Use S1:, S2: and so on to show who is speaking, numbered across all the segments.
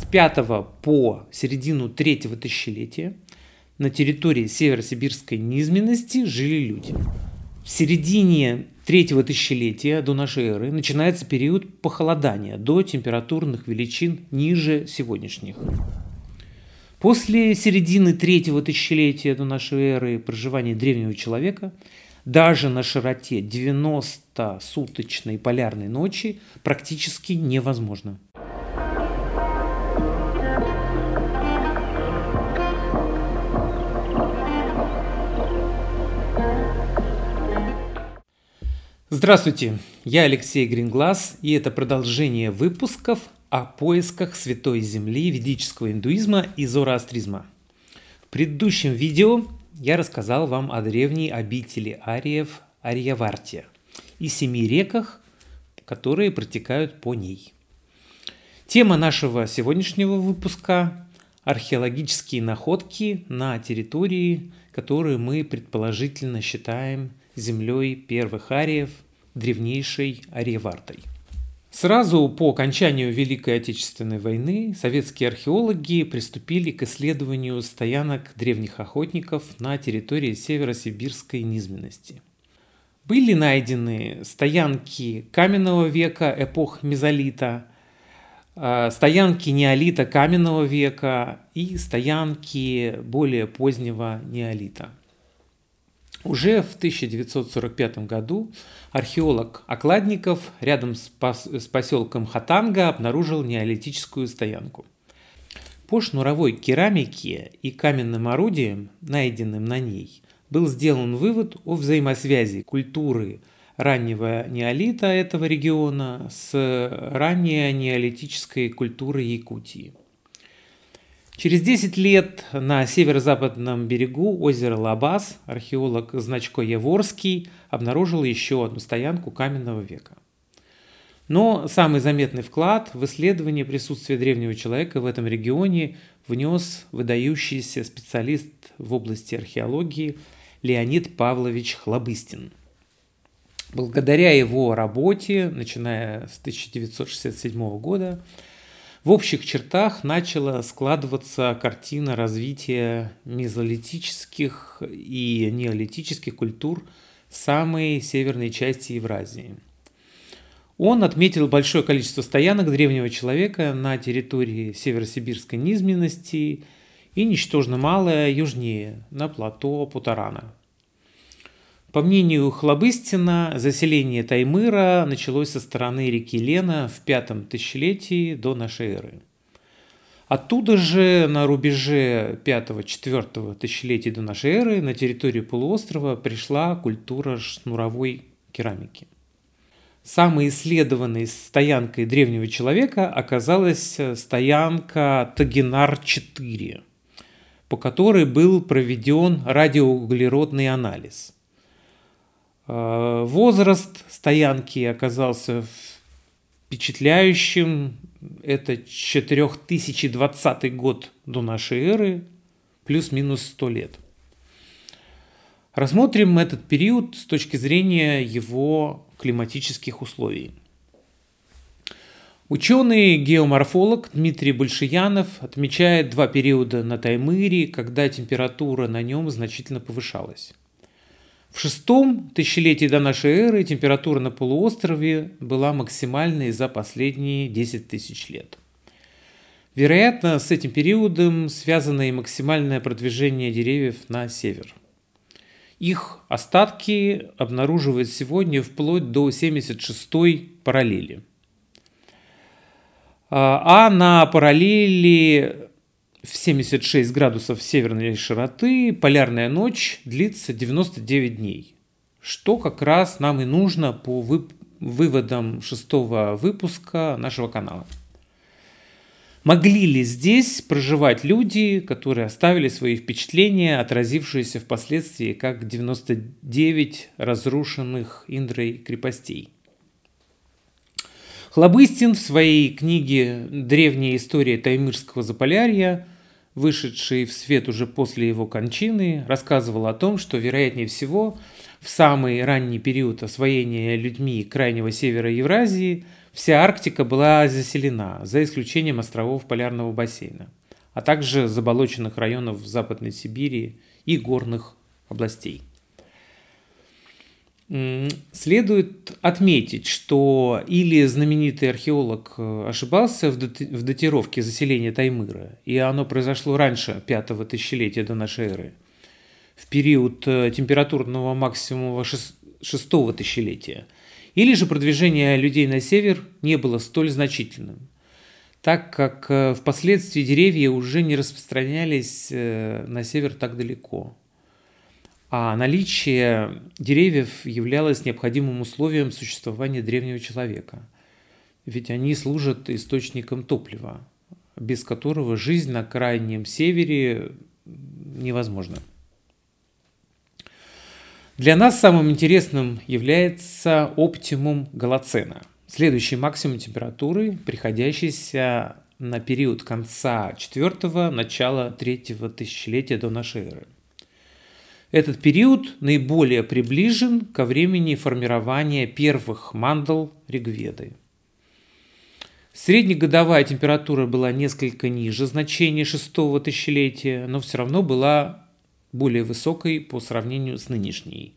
S1: С 5 по середину третьего тысячелетия на территории северосибирской низменности жили люди. В середине третьего тысячелетия до нашей эры начинается период похолодания до температурных величин ниже сегодняшних. После середины третьего тысячелетия до нашей эры проживания древнего человека даже на широте 90-суточной полярной ночи практически невозможно. Здравствуйте, я Алексей Гринглас, и это продолжение выпусков о поисках Святой Земли ведического индуизма и зороастризма. В предыдущем видео я рассказал вам о древней обители ариев Арьяварте и семи реках, которые протекают по ней. Тема нашего сегодняшнего выпуска – археологические находки на территории, которые мы предположительно считаем землей первых ариев, древнейшей Ариевартой. Сразу по окончанию Великой Отечественной войны советские археологи приступили к исследованию стоянок древних охотников на территории северосибирской низменности. Были найдены стоянки каменного века эпох мезолита, а, стоянки неолита каменного века и стоянки более позднего неолита – уже в 1945 году археолог Окладников рядом с, пос с поселком Хатанга обнаружил неолитическую стоянку. По шнуровой керамике и каменным орудиям, найденным на ней, был сделан вывод о взаимосвязи культуры раннего неолита этого региона с ранней неолитической культурой Якутии. Через 10 лет на северо-западном берегу озера Лабаз археолог Значко Еворский обнаружил еще одну стоянку каменного века. Но самый заметный вклад в исследование присутствия древнего человека в этом регионе внес выдающийся специалист в области археологии Леонид Павлович Хлобыстин. Благодаря его работе, начиная с 1967 года, в общих чертах начала складываться картина развития мезолитических и неолитических культур самой северной части Евразии. Он отметил большое количество стоянок древнего человека на территории северосибирской низменности и ничтожно малое южнее, на плато Путарана – по мнению Хлобыстина, заселение Таймыра началось со стороны реки Лена в пятом тысячелетии до нашей эры. Оттуда же на рубеже 5-4 тысячелетия до нашей эры на территорию полуострова пришла культура шнуровой керамики. Самой исследованной стоянкой древнего человека оказалась стоянка Тагинар-4, по которой был проведен радиоуглеродный анализ – возраст стоянки оказался впечатляющим. Это 4020 год до нашей эры, плюс-минус 100 лет. Рассмотрим этот период с точки зрения его климатических условий. Ученый-геоморфолог Дмитрий Большиянов отмечает два периода на Таймыре, когда температура на нем значительно повышалась. В шестом тысячелетии до нашей эры температура на полуострове была максимальной за последние 10 тысяч лет. Вероятно, с этим периодом связано и максимальное продвижение деревьев на север. Их остатки обнаруживают сегодня вплоть до 76-й параллели. А, а на параллели в 76 градусов северной широты полярная ночь длится 99 дней, что как раз нам и нужно по выводам шестого выпуска нашего канала. Могли ли здесь проживать люди, которые оставили свои впечатления, отразившиеся впоследствии как 99 разрушенных Индрой крепостей? Хлобыстин в своей книге «Древняя история Таймырского Заполярья», вышедшей в свет уже после его кончины, рассказывал о том, что, вероятнее всего, в самый ранний период освоения людьми крайнего севера Евразии вся Арктика была заселена, за исключением островов Полярного бассейна, а также заболоченных районов Западной Сибири и горных областей. Следует отметить, что или знаменитый археолог э, ошибался в датировке заселения Таймыра, и оно произошло раньше пятого тысячелетия до нашей эры, в период э, температурного максимума шестого тысячелетия, или же продвижение людей на север не было столь значительным, так как э, впоследствии деревья уже не распространялись на север так далеко – а наличие деревьев являлось необходимым условием существования древнего человека. Ведь они служат источником топлива, без которого жизнь на крайнем севере невозможна. Для нас самым интересным является оптимум Голоцена, следующий максимум температуры, приходящийся на период конца 4 начала 3 тысячелетия до нашей эры – этот период наиболее приближен ко времени формирования первых мандал Ригведы. Среднегодовая температура была несколько ниже значения шестого тысячелетия, но все равно была более высокой по сравнению с нынешней.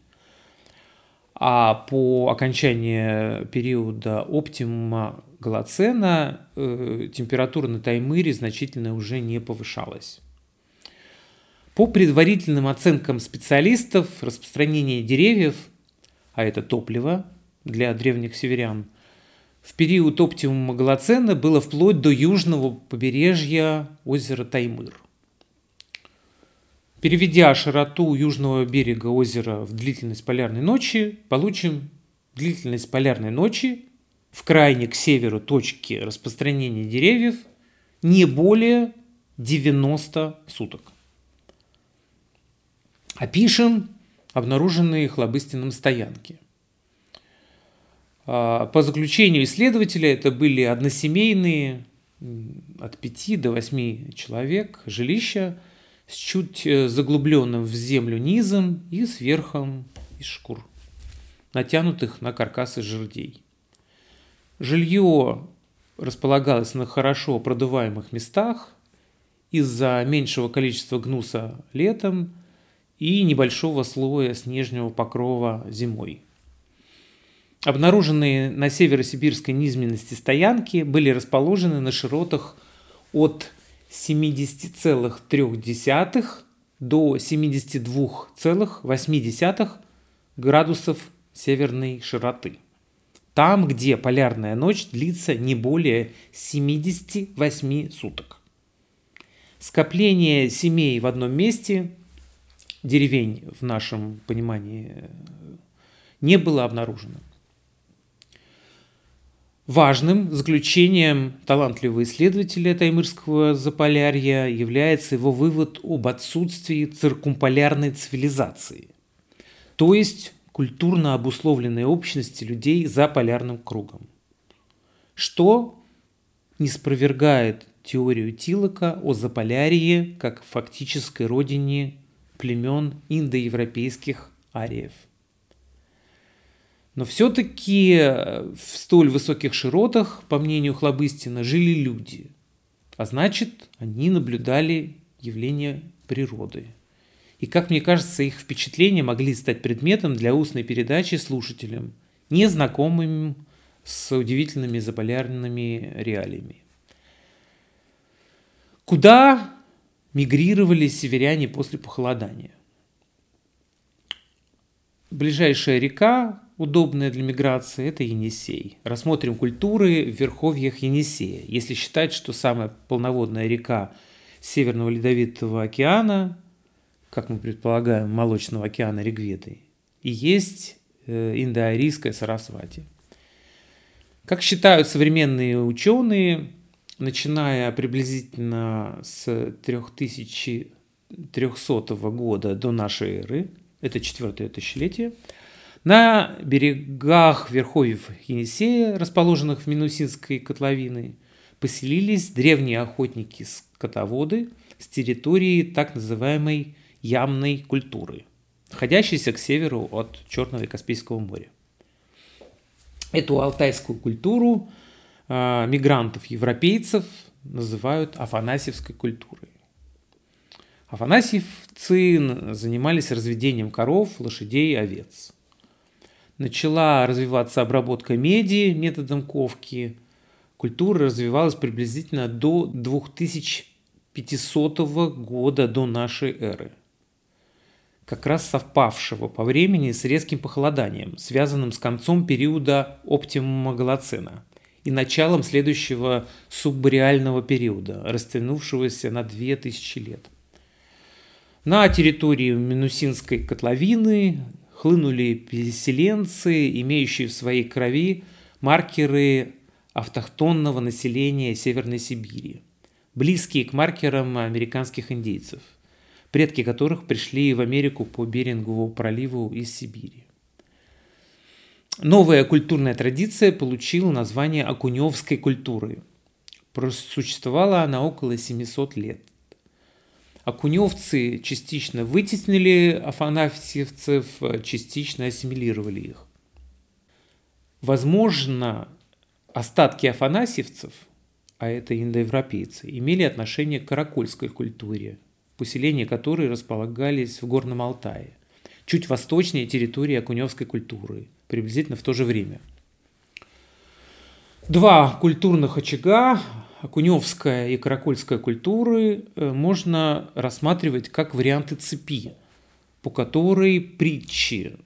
S1: А по окончании периода оптимума Голоцена э, температура на Таймыре значительно уже не повышалась. По предварительным оценкам специалистов, распространение деревьев, а это топливо для древних северян, в период оптимума Голоцена было вплоть до южного побережья озера Таймыр. Переведя широту южного берега озера в длительность полярной ночи, получим длительность полярной ночи в крайне к северу точки распространения деревьев не более 90 суток. Опишем обнаруженные хлобыстином стоянки. А, по заключению исследователя это были односемейные от 5 до 8 человек жилища с чуть э, заглубленным в землю низом и сверхом из шкур, натянутых на каркасы жердей. Жилье располагалось на хорошо продуваемых местах. Из-за меньшего количества гнуса летом и небольшого слоя снежного покрова зимой. Обнаруженные на северо-сибирской низменности стоянки были расположены на широтах от 70,3 до 72,8 градусов северной широты. Там, где полярная ночь длится не более 78 суток. Скопление семей в одном месте деревень в нашем понимании не было обнаружено. Важным заключением талантливого исследователя Таймырского заполярья является его вывод об отсутствии циркумполярной цивилизации, то есть культурно обусловленной общности людей за полярным кругом, что не спровергает теорию Тилока о Заполярье как фактической родине племен индоевропейских ариев. Но все-таки в столь высоких широтах, по мнению Хлобыстина, жили люди. А значит, они наблюдали явления природы. И, как мне кажется, их впечатления могли стать предметом для устной передачи слушателям, незнакомым с удивительными заполярными реалиями. Куда мигрировали северяне после похолодания. Ближайшая река, удобная для миграции, это Енисей. Рассмотрим культуры в верховьях Енисея. Если считать, что самая полноводная река Северного Ледовитого океана, как мы предполагаем, Молочного океана Ригведы, и есть э, индоарийская Сарасвати. Как считают современные ученые, начиная приблизительно с 3300 года до нашей эры, это четвертое тысячелетие, на берегах верховьев Енисея, расположенных в Минусинской котловины, поселились древние охотники-скотоводы с территории так называемой ямной культуры, находящейся к северу от Черного и Каспийского моря. Эту алтайскую культуру – мигрантов-европейцев называют афанасьевской культурой. Афанасьевцы занимались разведением коров, лошадей и овец. Начала развиваться обработка меди методом ковки. Культура развивалась приблизительно до 2500 года до нашей эры – как раз совпавшего по времени с резким похолоданием, связанным с концом периода оптимума Голоцена и началом следующего суббореального периода, растянувшегося на 2000 лет. На территории Минусинской котловины хлынули переселенцы, имеющие в своей крови маркеры автохтонного населения Северной Сибири, близкие к маркерам американских индейцев – предки которых пришли в Америку по Берингову проливу из Сибири. Новая культурная традиция получила название окуневской культуры. Просуществовала она около 700 лет. Окуневцы частично вытеснили афанасьевцев, частично ассимилировали их. Возможно, остатки афанасьевцев, а это индоевропейцы, имели отношение к каракульской культуре – поселения которой располагались в Горном Алтае, чуть восточнее территории окуневской культуры, приблизительно в то же время. Два культурных очага, окуневская и каракульская культуры, э, можно рассматривать как варианты цепи, по которой притчи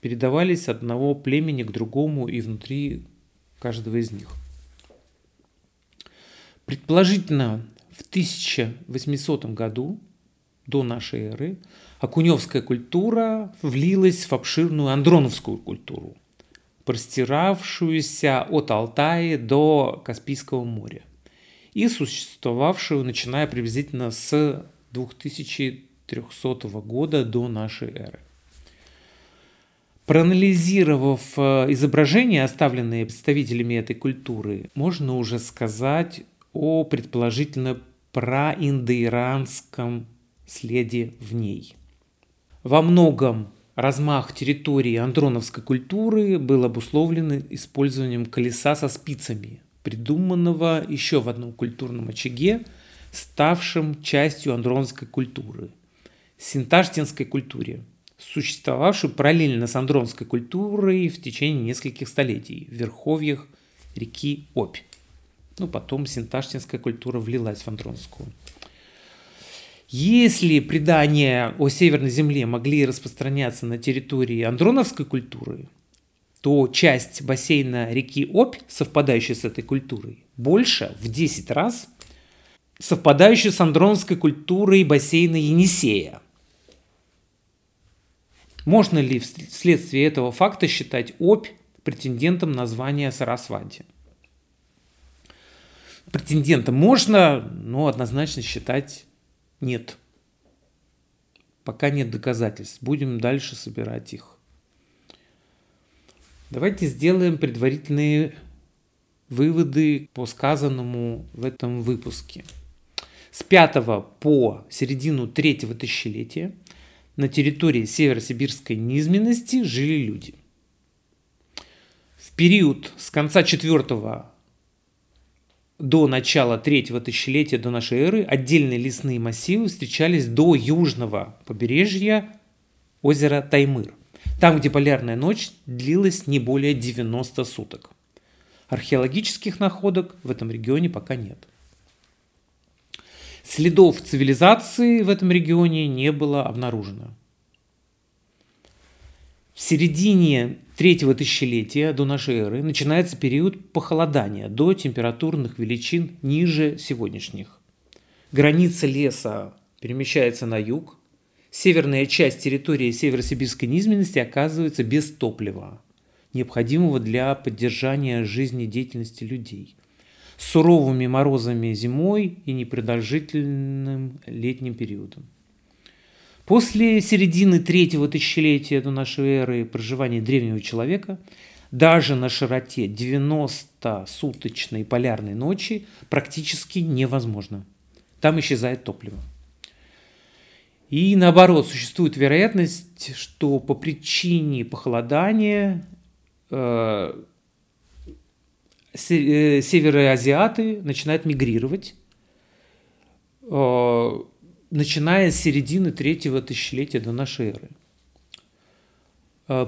S1: передавались одного племени к другому и внутри каждого из них. Предположительно, в 1800 году до нашей эры окуневская культура влилась в обширную андроновскую культуру, простиравшуюся от Алтая до Каспийского моря и существовавшую, начиная приблизительно с 2300 года до нашей эры. Проанализировав э, изображения, оставленные представителями этой культуры, можно уже сказать о предположительно праиндоиранском следе в ней. Во многом размах территории андроновской культуры был обусловлен использованием колеса со спицами, придуманного еще в одном культурном очаге, ставшем частью андронской культуры – синташтинской культуре, существовавшей параллельно с андронской культурой в течение нескольких столетий в верховьях реки Обь. Ну, потом синташтинская культура влилась в андронскую. Если предания о Северной Земле могли распространяться на территории андроновской культуры, то часть бассейна реки Обь, совпадающая с этой культурой, больше в 10 раз совпадающая с андроновской культурой бассейна Енисея. Можно ли вследствие этого факта считать Обь претендентом на звание Сарасвати? Претендентом можно, но однозначно считать нет. Пока нет доказательств. Будем дальше собирать их. Давайте сделаем предварительные выводы по сказанному в этом выпуске. С 5 по середину третьего тысячелетия на территории северосибирской низменности жили люди. В период с конца 4 до начала третьего тысячелетия до нашей эры отдельные лесные массивы встречались до южного побережья озера Таймыр, там, где полярная ночь длилась не более 90 суток. Археологических находок в этом регионе пока нет. Следов цивилизации в этом регионе не было обнаружено. В середине третьего тысячелетия до нашей эры начинается период похолодания до температурных величин ниже сегодняшних. Граница леса перемещается на юг. Северная часть территории северосибирской низменности оказывается без топлива, необходимого для поддержания жизнедеятельности людей. Суровыми морозами зимой и непродолжительным летним периодом. После середины третьего тысячелетия до нашей эры проживания древнего человека даже на широте 90-суточной полярной ночи практически невозможно. Там исчезает топливо. И наоборот, существует вероятность, что по причине похолодания э, североазиаты начинают мигрировать, начиная с середины третьего тысячелетия до нашей эры.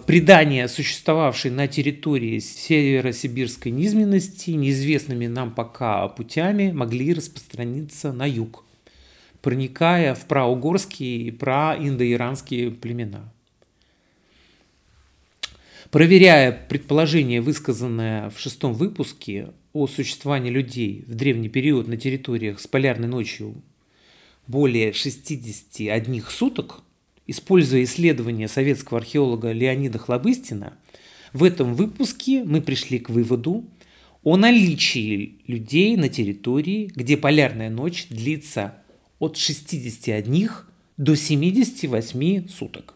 S1: Предания, существовавшие на территории северо-сибирской низменности, неизвестными нам пока путями, могли распространиться на юг, проникая в праугорские и праиндоиранские племена. Проверяя предположение, высказанное в шестом выпуске о существовании людей в древний период на территориях с полярной ночью более 61 суток, используя исследования советского археолога Леонида Хлобыстина, в этом выпуске мы пришли к выводу о наличии людей на территории, где полярная ночь длится от 61 до 78 суток.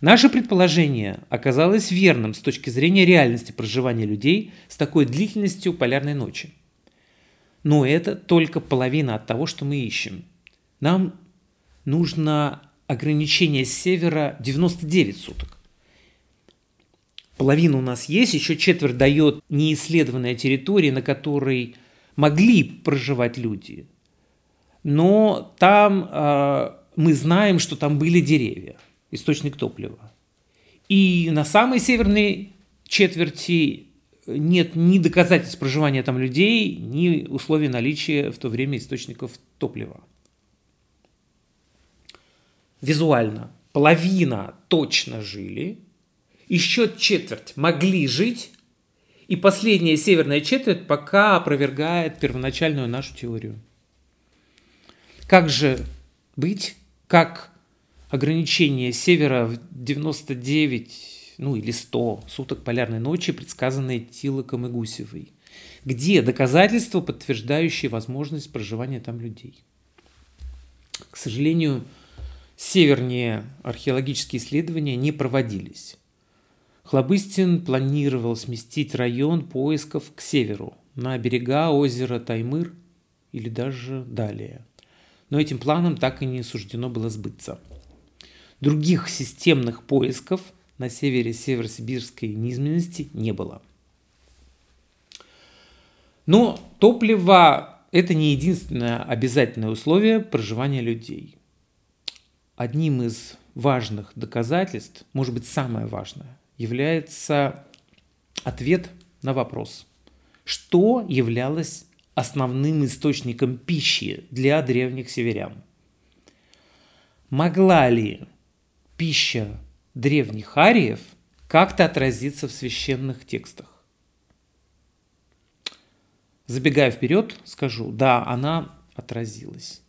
S1: Наше предположение оказалось верным с точки зрения реальности проживания людей с такой длительностью полярной ночи. Но это только половина от того, что мы ищем. Нам нужно ограничение с севера 99 суток. Половина у нас есть, еще четверть дает неисследованная территория, на которой могли проживать люди. Но там э, мы знаем, что там были деревья – источник топлива. И на самой северной четверти нет ни доказательств проживания там людей, ни условий наличия в то время источников топлива. Визуально половина точно жили, еще четверть могли жить, и последняя северная четверть пока опровергает первоначальную нашу теорию. Как же быть? Как ограничение севера в 99, ну или 100 суток полярной ночи, предсказанные Тилоком и Гусевой. Где доказательства, подтверждающие возможность проживания там людей? К сожалению, севернее археологические исследования не проводились. Хлобыстин планировал сместить район поисков к северу, на берега озера Таймыр или даже далее. Но этим планом так и не суждено было сбыться – Других системных поисков на севере северосибирской низменности не было. Но топливо – это не единственное обязательное условие проживания людей. Одним из важных доказательств, может быть самое важное, является ответ на вопрос, что являлось основным источником пищи для древних северян. Могла ли пища древних ариев как-то отразится в священных текстах. Забегая вперед, скажу, да, она отразилась.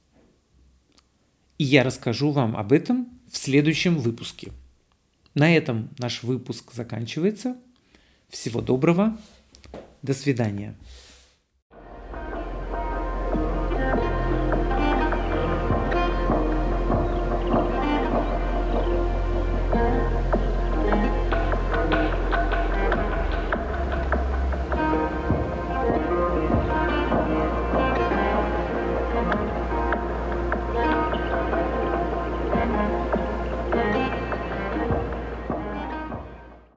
S1: И я расскажу вам об этом в следующем выпуске. На этом наш выпуск заканчивается. Всего доброго. До свидания.